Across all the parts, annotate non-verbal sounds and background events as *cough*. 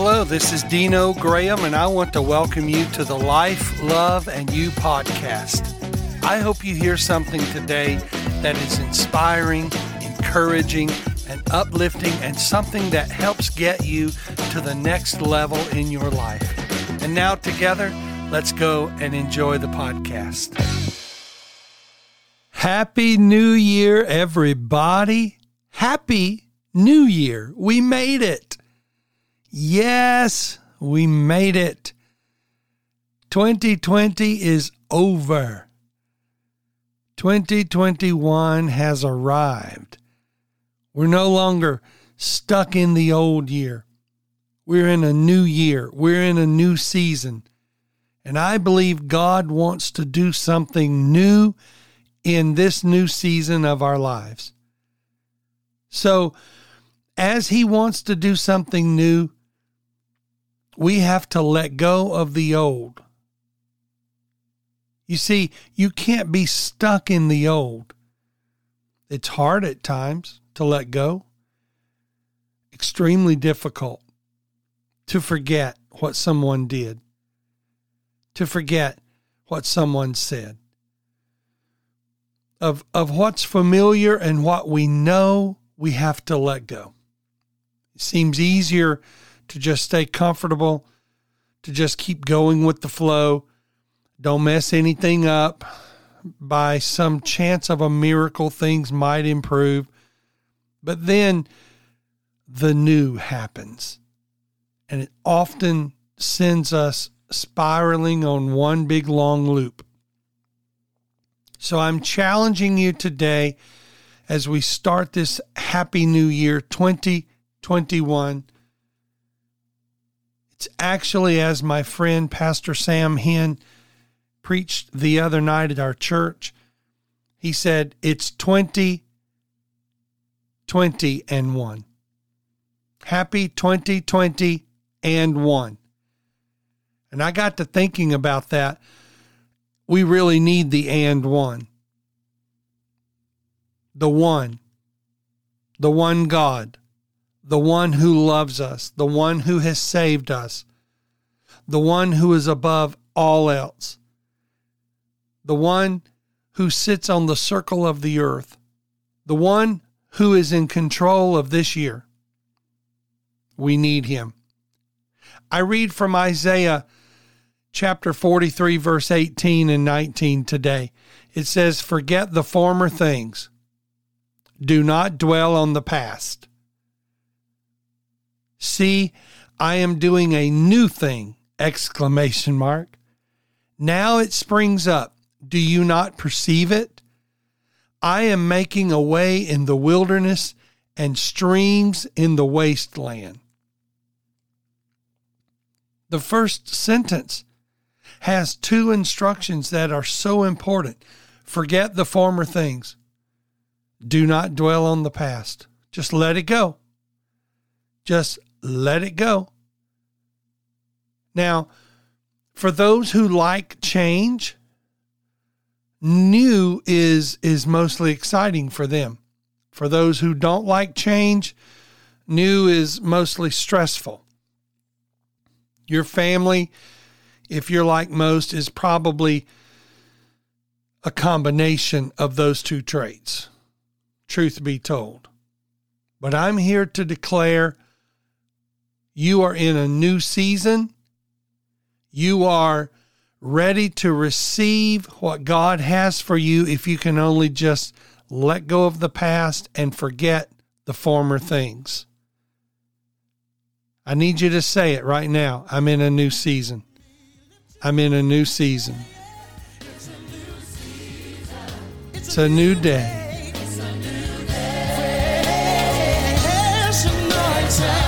Hello, this is Dino Graham, and I want to welcome you to the Life, Love, and You podcast. I hope you hear something today that is inspiring, encouraging, and uplifting, and something that helps get you to the next level in your life. And now, together, let's go and enjoy the podcast. Happy New Year, everybody! Happy New Year! We made it! Yes, we made it. 2020 is over. 2021 has arrived. We're no longer stuck in the old year. We're in a new year. We're in a new season. And I believe God wants to do something new in this new season of our lives. So, as He wants to do something new, we have to let go of the old. You see, you can't be stuck in the old. It's hard at times to let go, extremely difficult to forget what someone did, to forget what someone said. Of, of what's familiar and what we know, we have to let go. It seems easier to just stay comfortable, to just keep going with the flow. Don't mess anything up. By some chance of a miracle, things might improve. But then the new happens. And it often sends us spiraling on one big long loop. So I'm challenging you today as we start this happy new year 2021 it's actually as my friend Pastor Sam Hen preached the other night at our church. He said, It's 20, 20 and 1. Happy 2020 and 1. And I got to thinking about that. We really need the and one. The one. The one God the one who loves us, the one who has saved us, the one who is above all else, the one who sits on the circle of the earth, the one who is in control of this year. We need him. I read from Isaiah chapter 43, verse 18 and 19 today. It says, Forget the former things, do not dwell on the past. See, I am doing a new thing! Exclamation mark. Now it springs up. Do you not perceive it? I am making a way in the wilderness and streams in the wasteland. The first sentence has two instructions that are so important. Forget the former things. Do not dwell on the past. Just let it go. Just let it go. Now, for those who like change, new is is mostly exciting for them. For those who don't like change, new is mostly stressful. Your family, if you're like most, is probably a combination of those two traits, truth be told. But I'm here to declare you are in a new season. You are ready to receive what God has for you if you can only just let go of the past and forget the former things. I need you to say it right now. I'm in a new season. I'm in a new season. It's a new day. It's a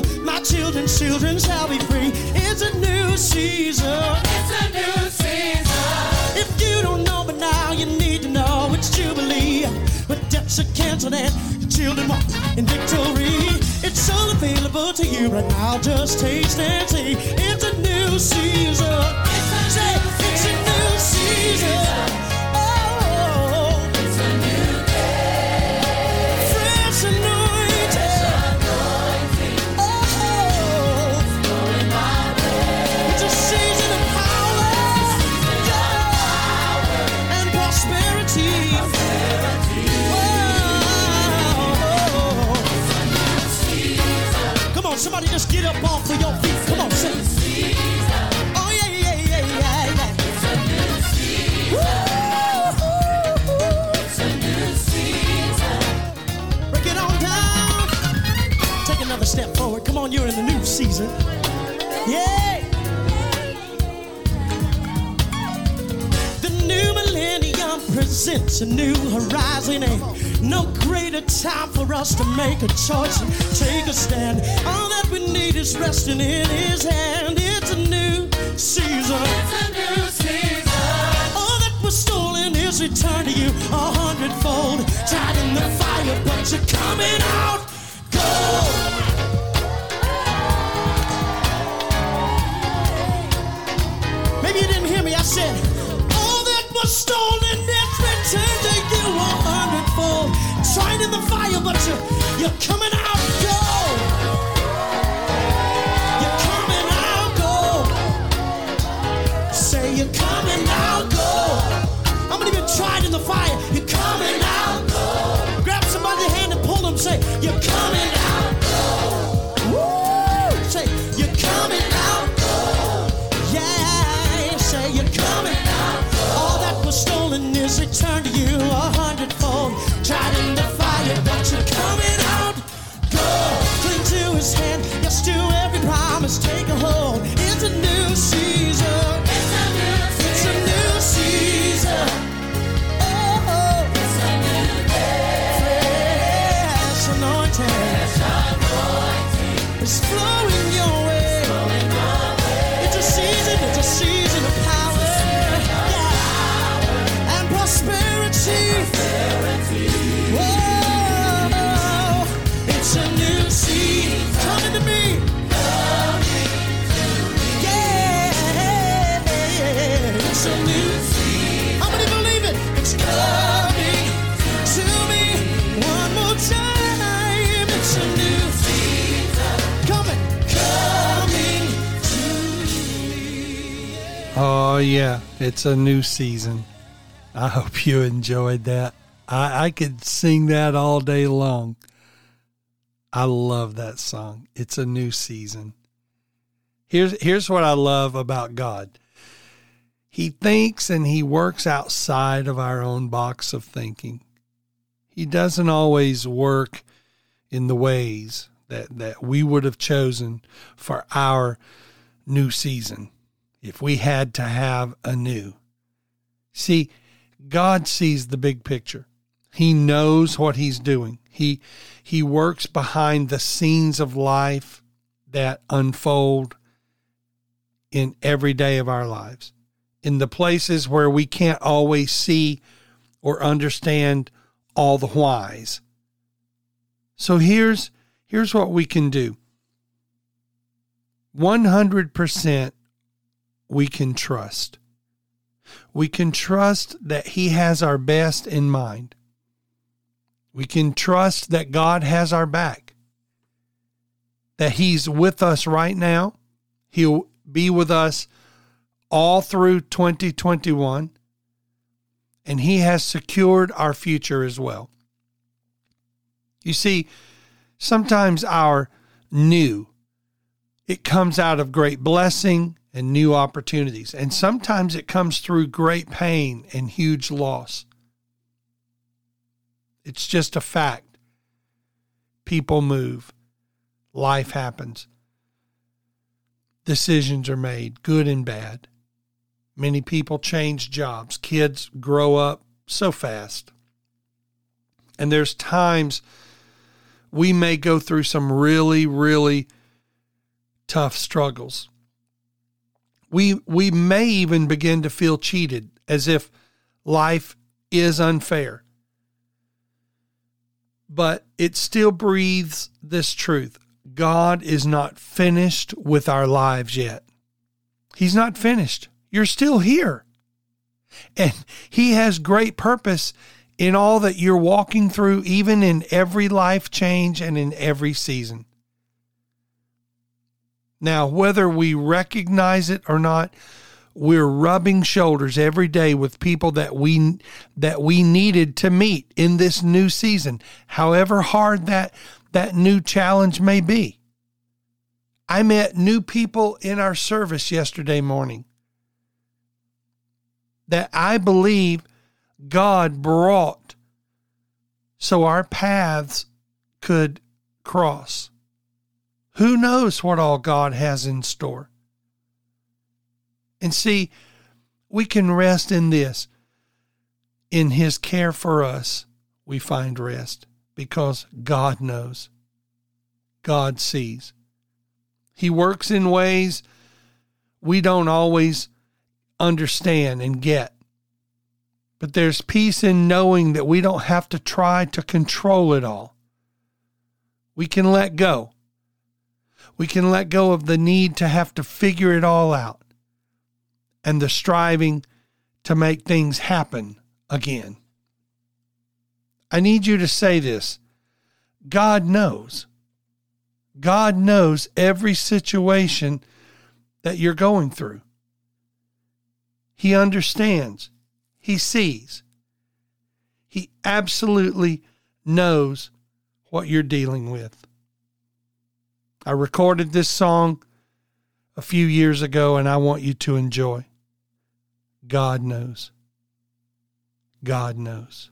transferable, my children's children shall be free. It's a new season. It's a new season. If you don't know, but now you need to know it's Jubilee. But debts are canceled and the children walk in victory. It's all available to you right now. Just taste and see. It's a new season. Say, it's a new season. Come on. Oh, yeah, yeah, yeah, yeah, yeah. It's a new season. Break it on down. Take another step forward. Come on, you're in the new season. Yeah. The new millennium presents a new horizon. Ain't no greater time for us to make a choice and take a stand. All that we need is resting in His hand. It's a new season. It's a new season. All that was stolen is returned to you a hundredfold. Tried in the fire, but you're coming out gold. Maybe you didn't hear me. I said, all that was stolen is returned to you a hundredfold. Tried in the fire, but you, you're coming out Oh, yeah. It's a new season. I hope you enjoyed that. I, I could sing that all day long. I love that song. It's a new season. Here's, here's what I love about God He thinks and He works outside of our own box of thinking. He doesn't always work in the ways that, that we would have chosen for our new season if we had to have a new. See, God sees the big picture. He knows what he's doing. He he works behind the scenes of life that unfold in every day of our lives. In the places where we can't always see or understand all the whys. So here's here's what we can do. 100% we can trust. We can trust that He has our best in mind. We can trust that God has our back, that He's with us right now. He'll be with us all through 2021, and He has secured our future as well. You see, sometimes our new it comes out of great blessing and new opportunities. And sometimes it comes through great pain and huge loss. It's just a fact. People move, life happens, decisions are made, good and bad. Many people change jobs. Kids grow up so fast. And there's times we may go through some really, really tough struggles. We we may even begin to feel cheated as if life is unfair. But it still breathes this truth. God is not finished with our lives yet. He's not finished. You're still here. And He has great purpose in all that you're walking through, even in every life change and in every season. Now, whether we recognize it or not, we're rubbing shoulders every day with people that we that we needed to meet in this new season, however hard that that new challenge may be. I met new people in our service yesterday morning that I believe God brought so our paths could cross. Who knows what all God has in store? And see, we can rest in this. In His care for us, we find rest because God knows, God sees. He works in ways we don't always understand and get. But there's peace in knowing that we don't have to try to control it all. We can let go. We can let go of the need to have to figure it all out and the striving to make things happen again. I need you to say this God knows. God knows every situation that you're going through. He understands. He sees. He absolutely knows what you're dealing with. I recorded this song a few years ago and I want you to enjoy. God knows. God knows.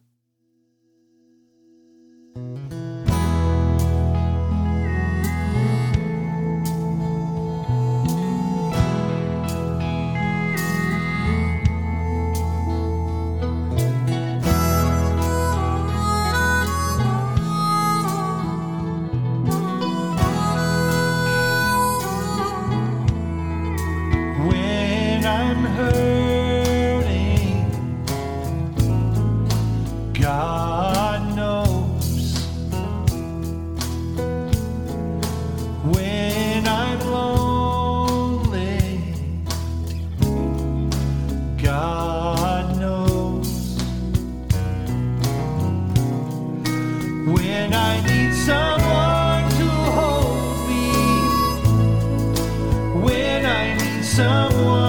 When I need someone to hold me when I need someone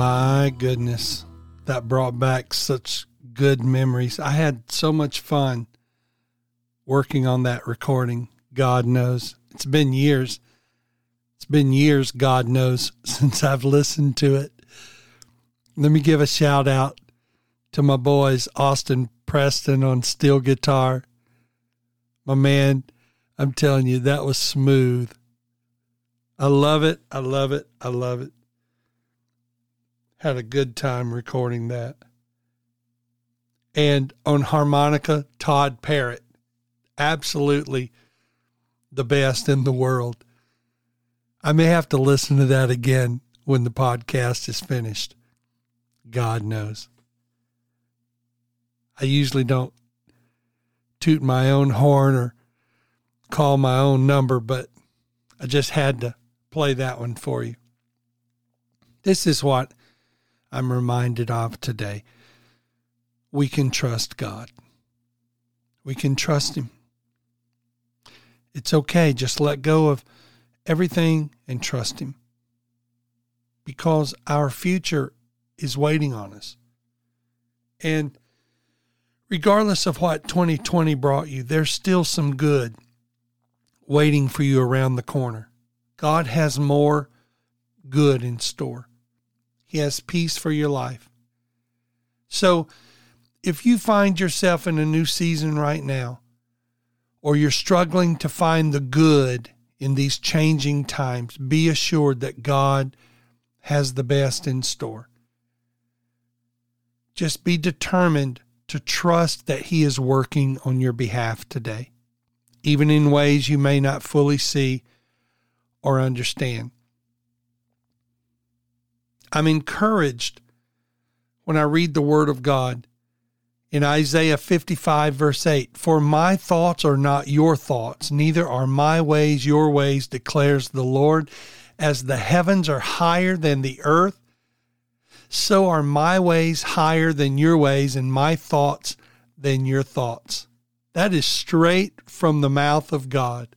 my goodness. That brought back such good memories. I had so much fun working on that recording. God knows. It's been years. It's been years, God knows, *laughs* since I've listened to it. Let me give a shout out to my boys, Austin Preston on steel guitar. My man, I'm telling you, that was smooth. I love it. I love it. I love it. Had a good time recording that. And on harmonica, Todd Parrott. Absolutely the best in the world. I may have to listen to that again when the podcast is finished. God knows. I usually don't toot my own horn or call my own number, but I just had to play that one for you. This is what I'm reminded of today. We can trust God. We can trust Him. It's okay. Just let go of everything and trust Him because our future is waiting on us. And regardless of what 2020 brought you, there's still some good waiting for you around the corner. God has more good in store. He has peace for your life. So, if you find yourself in a new season right now, or you're struggling to find the good in these changing times, be assured that God has the best in store. Just be determined to trust that He is working on your behalf today, even in ways you may not fully see or understand. I'm encouraged when I read the Word of God in Isaiah 55, verse 8 For my thoughts are not your thoughts, neither are my ways your ways, declares the Lord. As the heavens are higher than the earth, so are my ways higher than your ways, and my thoughts than your thoughts. That is straight from the mouth of God.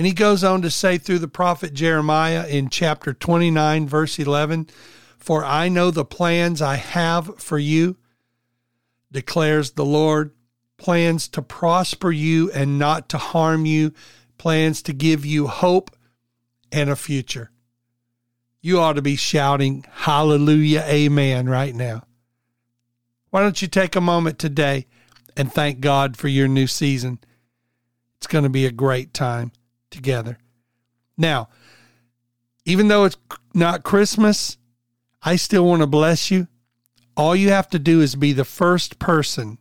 And he goes on to say through the prophet Jeremiah in chapter 29, verse 11 For I know the plans I have for you, declares the Lord plans to prosper you and not to harm you, plans to give you hope and a future. You ought to be shouting hallelujah, amen right now. Why don't you take a moment today and thank God for your new season? It's going to be a great time together. Now, even though it's not Christmas, I still want to bless you. All you have to do is be the first person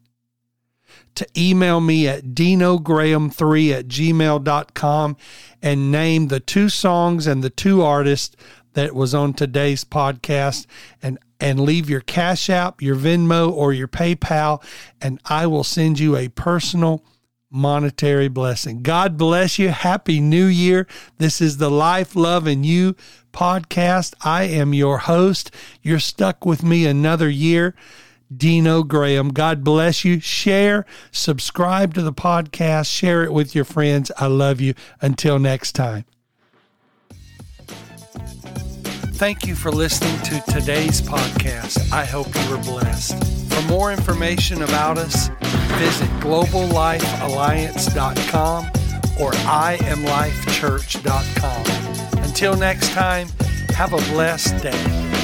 to email me at dinograham3 at gmail.com and name the two songs and the two artists that was on today's podcast and and leave your cash app your venmo or your paypal and i will send you a personal monetary blessing god bless you happy new year this is the life love and you podcast i am your host you're stuck with me another year Dino Graham. God bless you. Share, subscribe to the podcast, share it with your friends. I love you. Until next time. Thank you for listening to today's podcast. I hope you were blessed. For more information about us, visit globallifealliance.com or iamlifechurch.com. Until next time, have a blessed day.